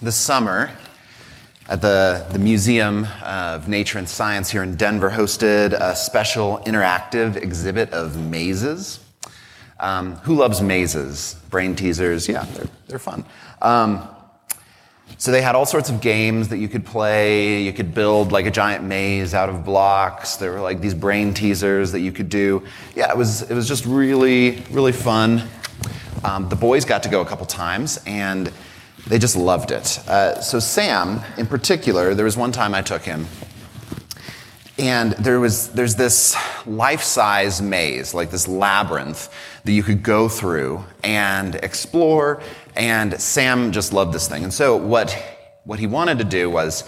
this summer at the, the Museum of Nature and Science here in Denver hosted a special interactive exhibit of mazes. Um, who loves mazes? Brain teasers, yeah, they're, they're fun. Um, so they had all sorts of games that you could play. You could build like a giant maze out of blocks. There were like these brain teasers that you could do. Yeah, it was, it was just really, really fun. Um, the boys got to go a couple times and they just loved it. Uh, so, Sam, in particular, there was one time I took him, and there was there's this life-size maze, like this labyrinth that you could go through and explore. And Sam just loved this thing. And so, what what he wanted to do was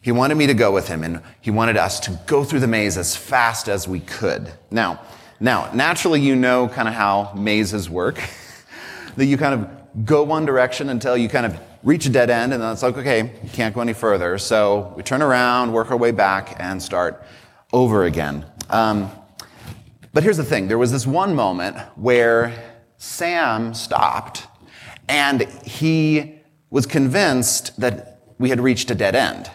he wanted me to go with him, and he wanted us to go through the maze as fast as we could. Now, now, naturally, you know kind of how mazes work. that you kind of go one direction until you kind of reach a dead end, and then it's like, okay, you can't go any further. So we turn around, work our way back, and start over again. Um, but here's the thing there was this one moment where Sam stopped, and he was convinced that we had reached a dead end.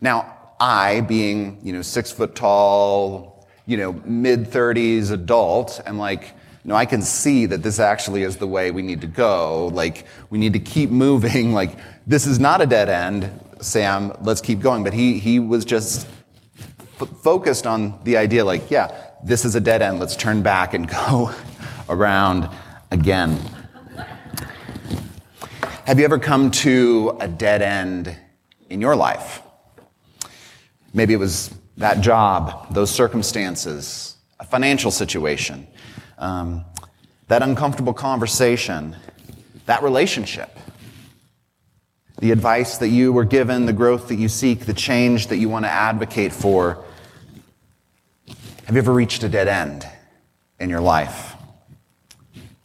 Now, I, being, you know, six foot tall, you know, mid 30s adult, am like, no, I can see that this actually is the way we need to go. Like, we need to keep moving. Like, this is not a dead end, Sam. Let's keep going. But he, he was just f- focused on the idea, like, yeah, this is a dead end. Let's turn back and go around again. Have you ever come to a dead end in your life? Maybe it was that job, those circumstances, a financial situation um, that uncomfortable conversation, that relationship, the advice that you were given, the growth that you seek, the change that you want to advocate for. Have you ever reached a dead end in your life?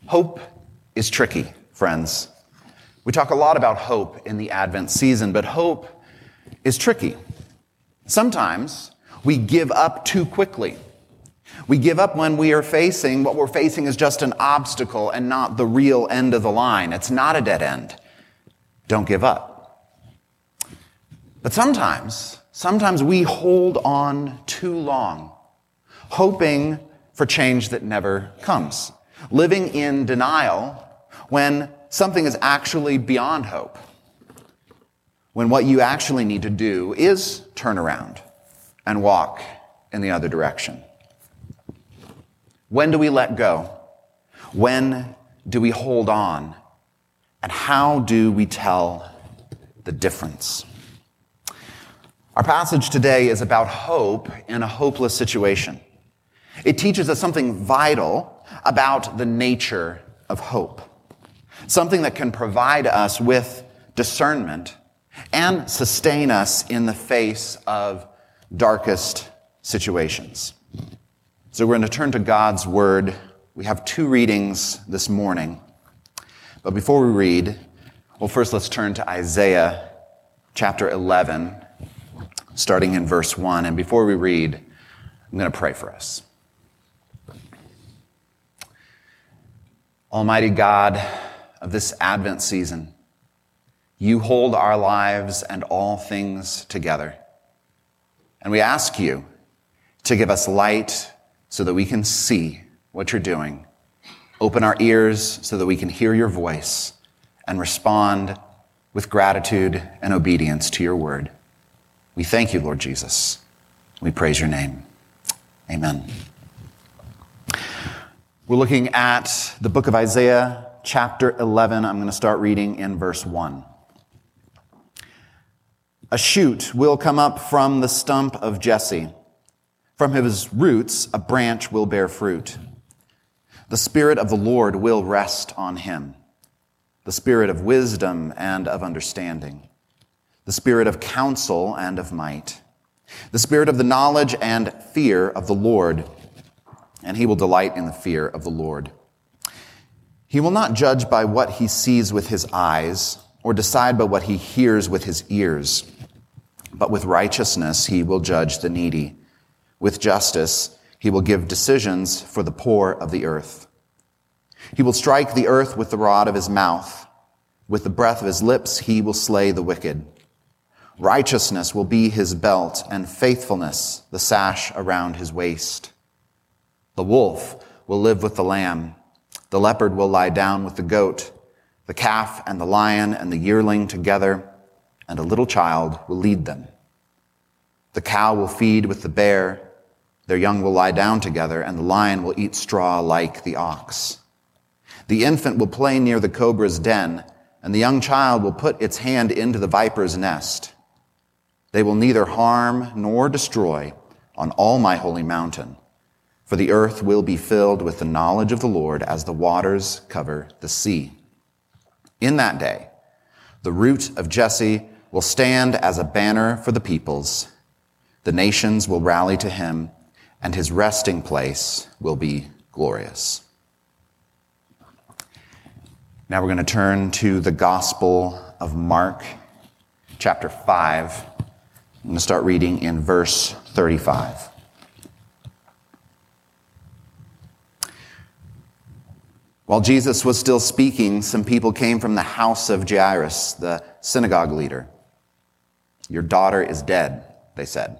Hope is tricky, friends. We talk a lot about hope in the Advent season, but hope is tricky. Sometimes we give up too quickly. We give up when we are facing what we're facing is just an obstacle and not the real end of the line. It's not a dead end. Don't give up. But sometimes, sometimes we hold on too long, hoping for change that never comes, living in denial when something is actually beyond hope, when what you actually need to do is turn around and walk in the other direction. When do we let go? When do we hold on? And how do we tell the difference? Our passage today is about hope in a hopeless situation. It teaches us something vital about the nature of hope, something that can provide us with discernment and sustain us in the face of darkest situations. So we're going to turn to God's Word. We have two readings this morning. But before we read, well, first let's turn to Isaiah chapter 11, starting in verse 1. And before we read, I'm going to pray for us. Almighty God of this Advent season, you hold our lives and all things together. And we ask you to give us light so that we can see what you're doing. Open our ears so that we can hear your voice and respond with gratitude and obedience to your word. We thank you, Lord Jesus. We praise your name. Amen. We're looking at the book of Isaiah, chapter 11. I'm going to start reading in verse 1. A shoot will come up from the stump of Jesse from his roots, a branch will bear fruit. The Spirit of the Lord will rest on him. The Spirit of wisdom and of understanding, the Spirit of counsel and of might, the Spirit of the knowledge and fear of the Lord, and he will delight in the fear of the Lord. He will not judge by what he sees with his eyes, or decide by what he hears with his ears, but with righteousness he will judge the needy with justice, he will give decisions for the poor of the earth. He will strike the earth with the rod of his mouth. With the breath of his lips, he will slay the wicked. Righteousness will be his belt, and faithfulness the sash around his waist. The wolf will live with the lamb. The leopard will lie down with the goat. The calf and the lion and the yearling together, and a little child will lead them. The cow will feed with the bear. Their young will lie down together, and the lion will eat straw like the ox. The infant will play near the cobra's den, and the young child will put its hand into the viper's nest. They will neither harm nor destroy on all my holy mountain, for the earth will be filled with the knowledge of the Lord as the waters cover the sea. In that day, the root of Jesse will stand as a banner for the peoples. The nations will rally to him, and his resting place will be glorious. Now we're going to turn to the Gospel of Mark, chapter 5. I'm going to start reading in verse 35. While Jesus was still speaking, some people came from the house of Jairus, the synagogue leader. Your daughter is dead, they said.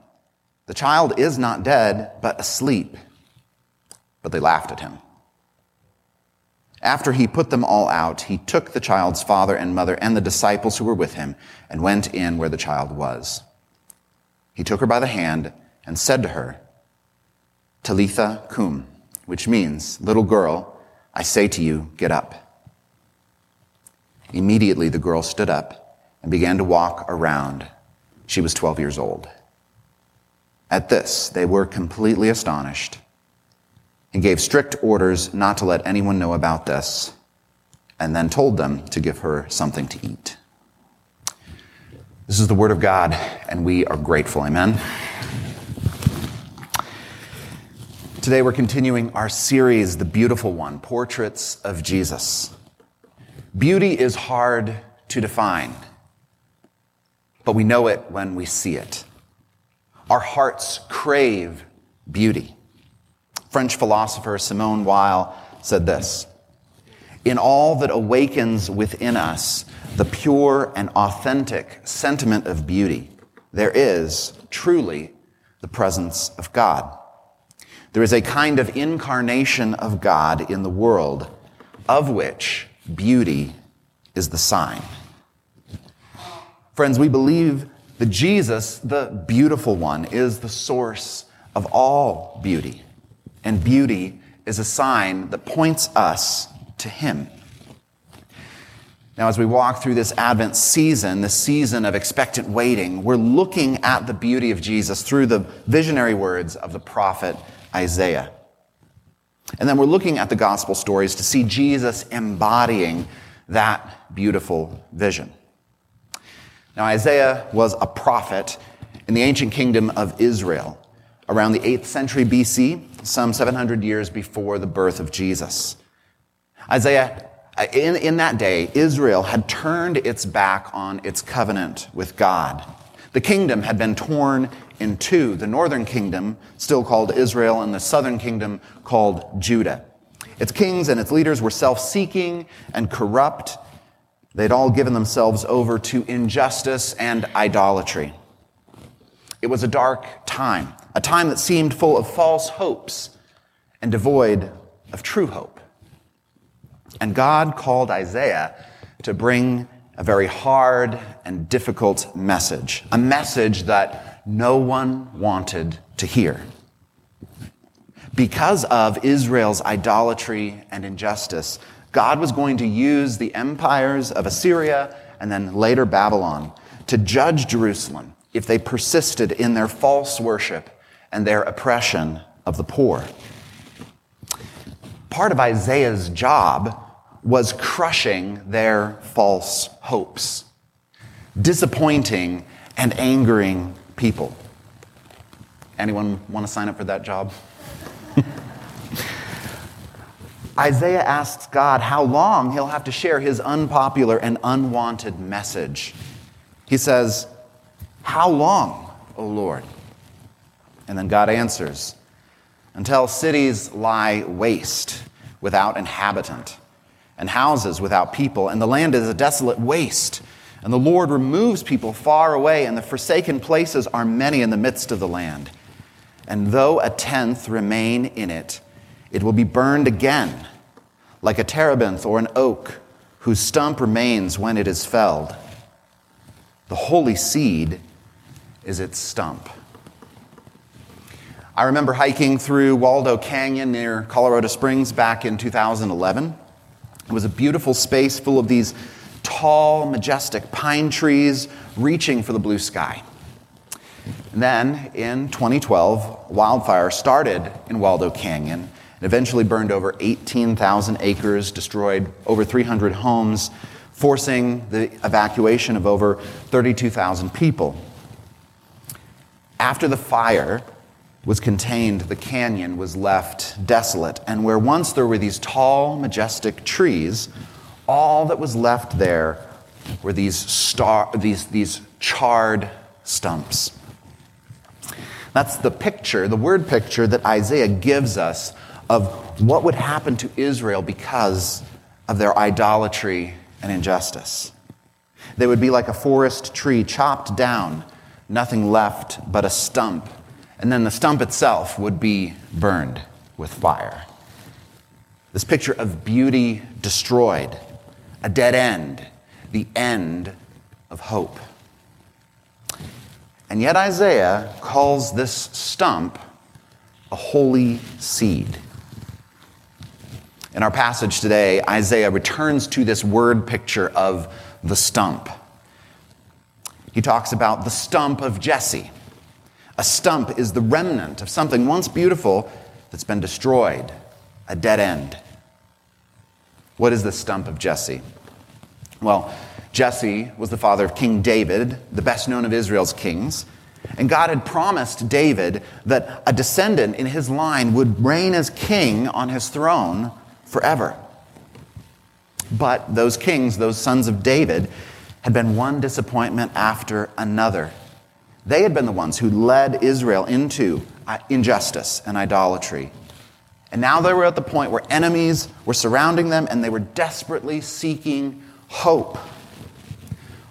The child is not dead, but asleep. But they laughed at him. After he put them all out, he took the child's father and mother and the disciples who were with him and went in where the child was. He took her by the hand and said to her, Talitha cum which means, Little girl, I say to you, get up. Immediately the girl stood up and began to walk around. She was 12 years old. At this, they were completely astonished and gave strict orders not to let anyone know about this, and then told them to give her something to eat. This is the word of God, and we are grateful. Amen. Today we're continuing our series, The Beautiful One Portraits of Jesus. Beauty is hard to define, but we know it when we see it. Our hearts crave beauty. French philosopher Simone Weil said this In all that awakens within us the pure and authentic sentiment of beauty, there is truly the presence of God. There is a kind of incarnation of God in the world, of which beauty is the sign. Friends, we believe that Jesus, the beautiful one, is the source of all beauty. And beauty is a sign that points us to Him. Now, as we walk through this Advent season, this season of expectant waiting, we're looking at the beauty of Jesus through the visionary words of the prophet Isaiah. And then we're looking at the gospel stories to see Jesus embodying that beautiful vision. Now, Isaiah was a prophet in the ancient kingdom of Israel around the 8th century BC, some 700 years before the birth of Jesus. Isaiah, in, in that day, Israel had turned its back on its covenant with God. The kingdom had been torn in two the northern kingdom, still called Israel, and the southern kingdom called Judah. Its kings and its leaders were self seeking and corrupt. They'd all given themselves over to injustice and idolatry. It was a dark time, a time that seemed full of false hopes and devoid of true hope. And God called Isaiah to bring a very hard and difficult message, a message that no one wanted to hear. Because of Israel's idolatry and injustice, God was going to use the empires of Assyria and then later Babylon to judge Jerusalem if they persisted in their false worship and their oppression of the poor. Part of Isaiah's job was crushing their false hopes, disappointing and angering people. Anyone want to sign up for that job? Isaiah asks God how long he'll have to share his unpopular and unwanted message. He says, How long, O Lord? And then God answers, Until cities lie waste without inhabitant, and houses without people, and the land is a desolate waste. And the Lord removes people far away, and the forsaken places are many in the midst of the land. And though a tenth remain in it, it will be burned again, like a terebinth or an oak, whose stump remains when it is felled. The holy seed is its stump. I remember hiking through Waldo Canyon near Colorado Springs back in 2011. It was a beautiful space full of these tall, majestic pine trees reaching for the blue sky. And then in 2012, wildfire started in Waldo Canyon eventually burned over 18,000 acres, destroyed over 300 homes, forcing the evacuation of over 32,000 people. After the fire was contained, the canyon was left desolate, and where once there were these tall, majestic trees, all that was left there were these, star, these, these charred stumps. That's the picture, the word picture that Isaiah gives us of what would happen to Israel because of their idolatry and injustice. They would be like a forest tree chopped down, nothing left but a stump, and then the stump itself would be burned with fire. This picture of beauty destroyed, a dead end, the end of hope. And yet Isaiah calls this stump a holy seed. In our passage today, Isaiah returns to this word picture of the stump. He talks about the stump of Jesse. A stump is the remnant of something once beautiful that's been destroyed, a dead end. What is the stump of Jesse? Well, Jesse was the father of King David, the best known of Israel's kings. And God had promised David that a descendant in his line would reign as king on his throne forever. But those kings, those sons of David, had been one disappointment after another. They had been the ones who led Israel into uh, injustice and idolatry. And now they were at the point where enemies were surrounding them and they were desperately seeking hope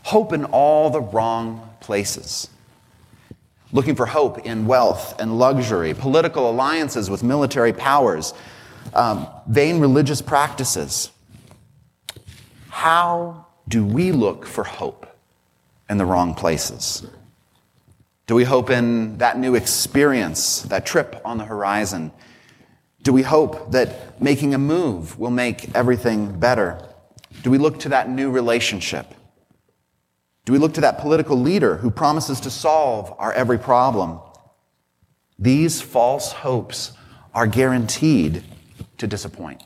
hope in all the wrong places. Looking for hope in wealth and luxury, political alliances with military powers, um, vain religious practices. How do we look for hope in the wrong places? Do we hope in that new experience, that trip on the horizon? Do we hope that making a move will make everything better? Do we look to that new relationship? Do we look to that political leader who promises to solve our every problem? These false hopes are guaranteed to disappoint.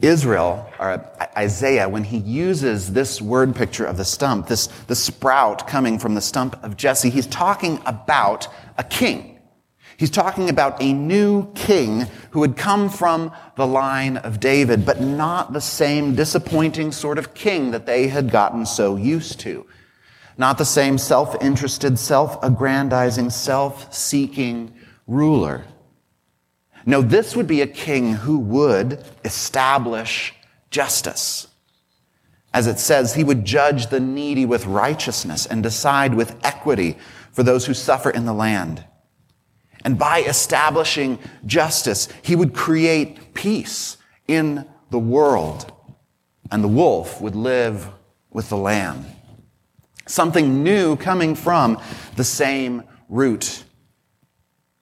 Israel, or Isaiah, when he uses this word picture of the stump, this the sprout coming from the stump of Jesse, he's talking about a king. He's talking about a new king who had come from the line of David, but not the same disappointing sort of king that they had gotten so used to. Not the same self-interested, self-aggrandizing, self-seeking ruler. No, this would be a king who would establish justice. As it says, he would judge the needy with righteousness and decide with equity for those who suffer in the land. And by establishing justice, he would create peace in the world. And the wolf would live with the lamb. Something new coming from the same root.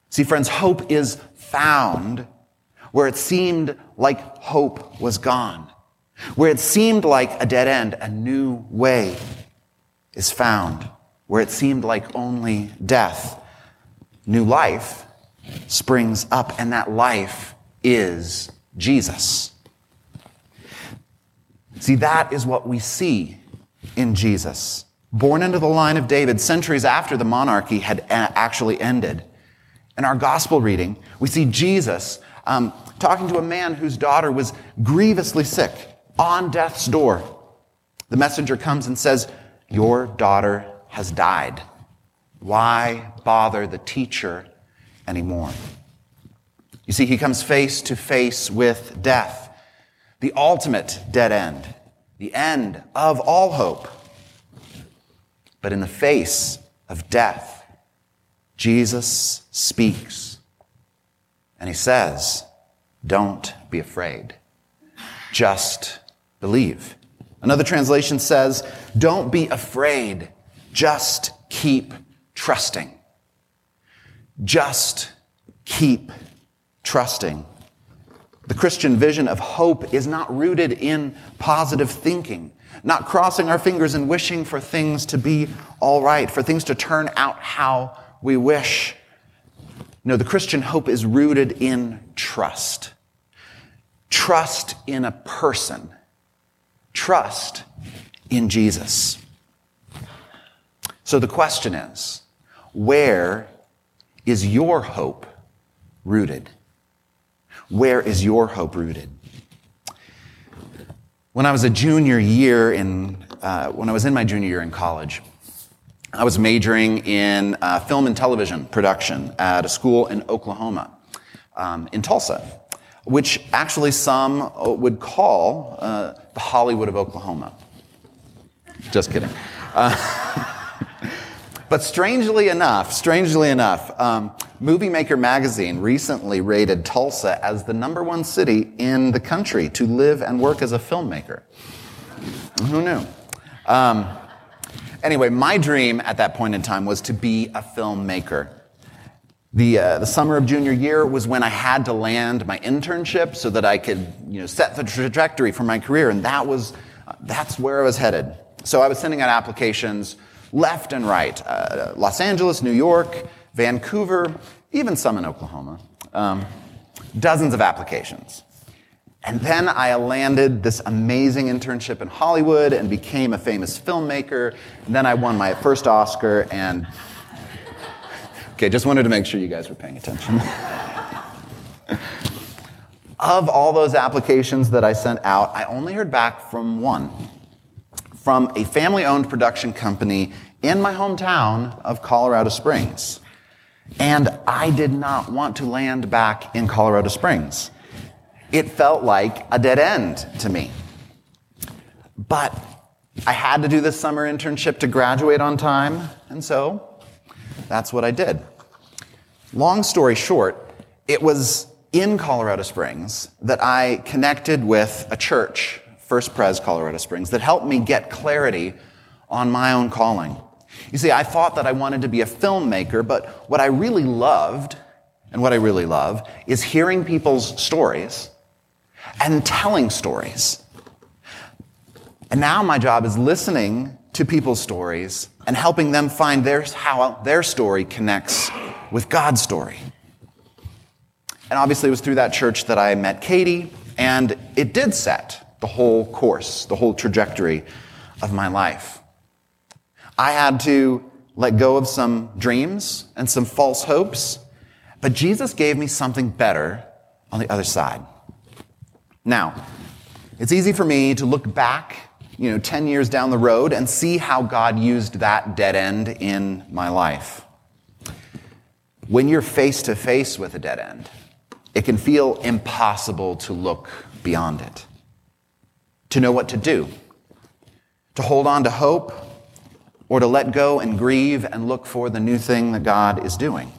See, friends, hope is found where it seemed like hope was gone. Where it seemed like a dead end, a new way is found. Where it seemed like only death, new life springs up, and that life is Jesus. See, that is what we see in Jesus. Born into the line of David centuries after the monarchy had actually ended. In our gospel reading, we see Jesus um, talking to a man whose daughter was grievously sick on death's door. The messenger comes and says, Your daughter has died. Why bother the teacher anymore? You see, he comes face to face with death, the ultimate dead end, the end of all hope. But in the face of death, Jesus speaks and he says, Don't be afraid, just believe. Another translation says, Don't be afraid, just keep trusting. Just keep trusting. The Christian vision of hope is not rooted in positive thinking, not crossing our fingers and wishing for things to be all right, for things to turn out how we wish. No, the Christian hope is rooted in trust. Trust in a person. Trust in Jesus. So the question is, where is your hope rooted? Where is your hope rooted? When I was a junior year in, uh, when I was in my junior year in college, I was majoring in uh, film and television production at a school in Oklahoma, um, in Tulsa, which actually some uh, would call uh, the Hollywood of Oklahoma. Just kidding. Uh, But strangely enough, strangely enough, um, Movie Maker magazine recently rated Tulsa as the number one city in the country to live and work as a filmmaker. Who knew? Um, anyway, my dream at that point in time was to be a filmmaker. The, uh, the summer of junior year was when I had to land my internship so that I could you know, set the trajectory for my career, and that was, uh, that's where I was headed. So I was sending out applications left and right. Uh, Los Angeles, New York, Vancouver, even some in Oklahoma. Um, dozens of applications. And then I landed this amazing internship in Hollywood and became a famous filmmaker. And then I won my first Oscar and. Okay, just wanted to make sure you guys were paying attention. of all those applications that I sent out, I only heard back from one from a family owned production company in my hometown of Colorado Springs. And I did not want to land back in Colorado Springs. It felt like a dead end to me. But I had to do this summer internship to graduate on time, and so that's what I did. Long story short, it was in Colorado Springs that I connected with a church First Pres Colorado Springs that helped me get clarity on my own calling. You see, I thought that I wanted to be a filmmaker, but what I really loved, and what I really love, is hearing people's stories and telling stories. And now my job is listening to people's stories and helping them find their, how their story connects with God's story. And obviously, it was through that church that I met Katie, and it did set the whole course, the whole trajectory of my life. I had to let go of some dreams and some false hopes, but Jesus gave me something better on the other side. Now, it's easy for me to look back, you know, 10 years down the road and see how God used that dead end in my life. When you're face to face with a dead end, it can feel impossible to look beyond it to know what to do, to hold on to hope, or to let go and grieve and look for the new thing that God is doing.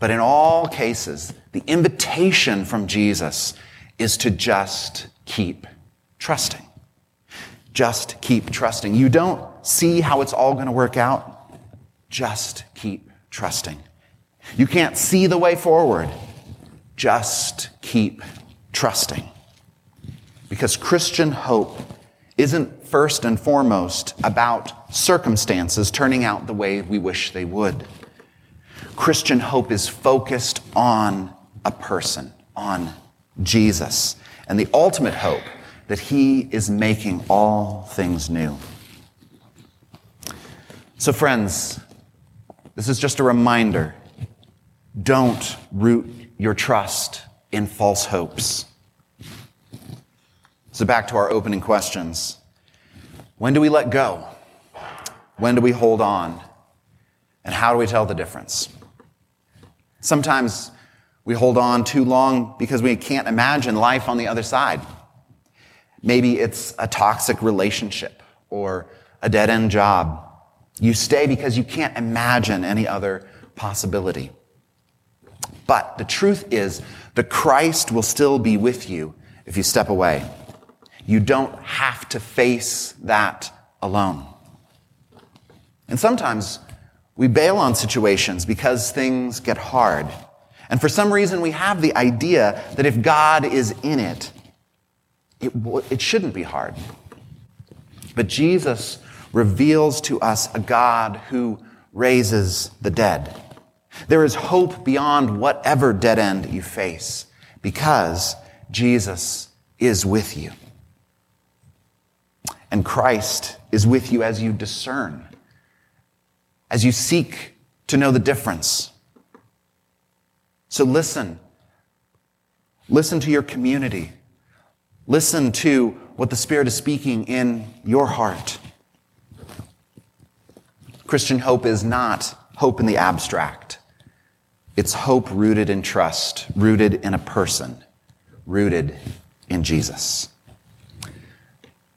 But in all cases, the invitation from Jesus is to just keep trusting. Just keep trusting. You don't see how it's all going to work out. Just keep trusting. You can't see the way forward. Just keep trusting. Because Christian hope isn't first and foremost about circumstances turning out the way we wish they would. Christian hope is focused on a person, on Jesus. And the ultimate hope that he is making all things new. So, friends, this is just a reminder. Don't root your trust in false hopes. So, back to our opening questions. When do we let go? When do we hold on? And how do we tell the difference? Sometimes we hold on too long because we can't imagine life on the other side. Maybe it's a toxic relationship or a dead end job. You stay because you can't imagine any other possibility. But the truth is, the Christ will still be with you if you step away. You don't have to face that alone. And sometimes we bail on situations because things get hard. And for some reason, we have the idea that if God is in it, it, it shouldn't be hard. But Jesus reveals to us a God who raises the dead. There is hope beyond whatever dead end you face because Jesus is with you. And Christ is with you as you discern, as you seek to know the difference. So listen. Listen to your community. Listen to what the Spirit is speaking in your heart. Christian hope is not hope in the abstract. It's hope rooted in trust, rooted in a person, rooted in Jesus.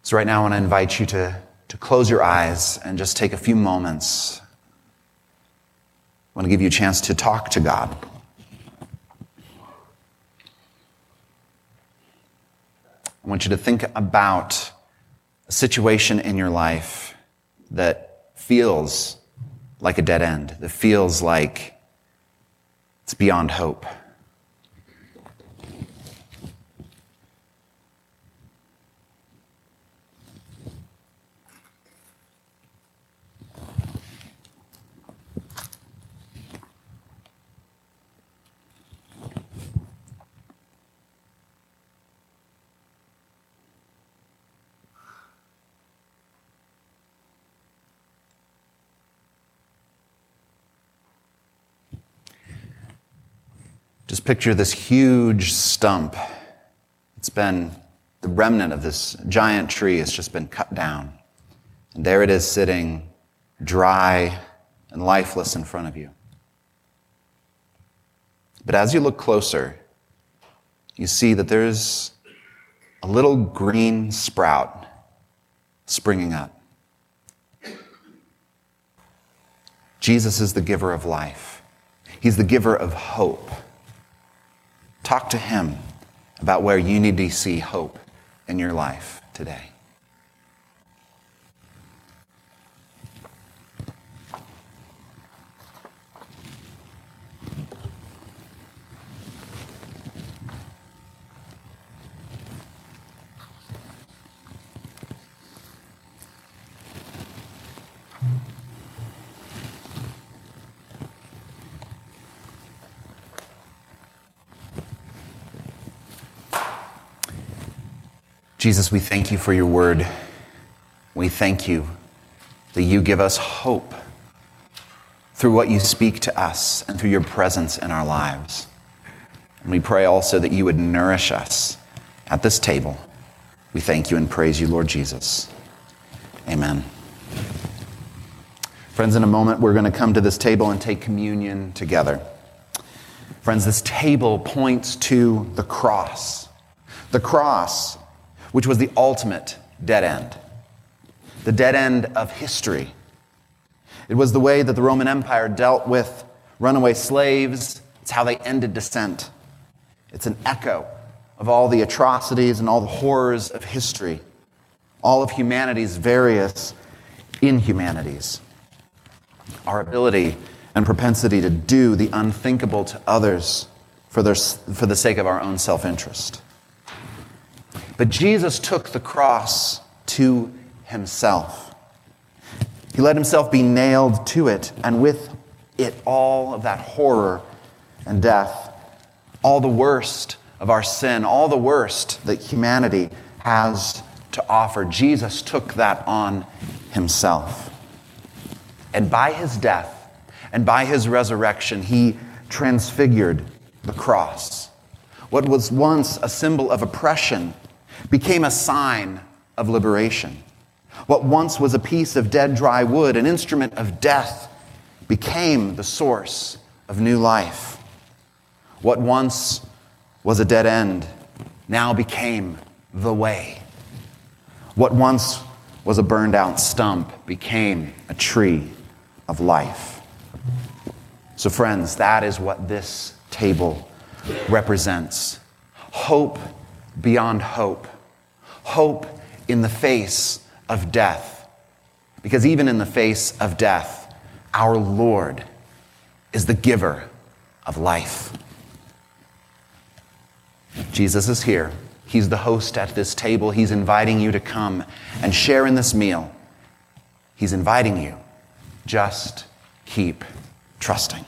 So, right now, I want to invite you to, to close your eyes and just take a few moments. I want to give you a chance to talk to God. I want you to think about a situation in your life that feels like a dead end, that feels like it's beyond hope. Just picture this huge stump. It's been the remnant of this giant tree has just been cut down. And there it is sitting dry and lifeless in front of you. But as you look closer, you see that there's a little green sprout springing up. Jesus is the giver of life. He's the giver of hope. Talk to Him about where you need to see hope in your life today. Jesus, we thank you for your word. We thank you that you give us hope through what you speak to us and through your presence in our lives. And we pray also that you would nourish us at this table. We thank you and praise you, Lord Jesus. Amen. Friends, in a moment, we're going to come to this table and take communion together. Friends, this table points to the cross. The cross which was the ultimate dead end, the dead end of history. It was the way that the Roman Empire dealt with runaway slaves, it's how they ended dissent. It's an echo of all the atrocities and all the horrors of history, all of humanity's various inhumanities. Our ability and propensity to do the unthinkable to others for, their, for the sake of our own self interest. But Jesus took the cross to himself. He let himself be nailed to it, and with it, all of that horror and death, all the worst of our sin, all the worst that humanity has to offer. Jesus took that on himself. And by his death and by his resurrection, he transfigured the cross. What was once a symbol of oppression became a sign of liberation. What once was a piece of dead, dry wood, an instrument of death, became the source of new life. What once was a dead end now became the way. What once was a burned out stump became a tree of life. So, friends, that is what this table represents hope beyond hope, hope in the face of death. Because even in the face of death, our Lord is the giver of life. Jesus is here. He's the host at this table. He's inviting you to come and share in this meal. He's inviting you. Just keep trusting.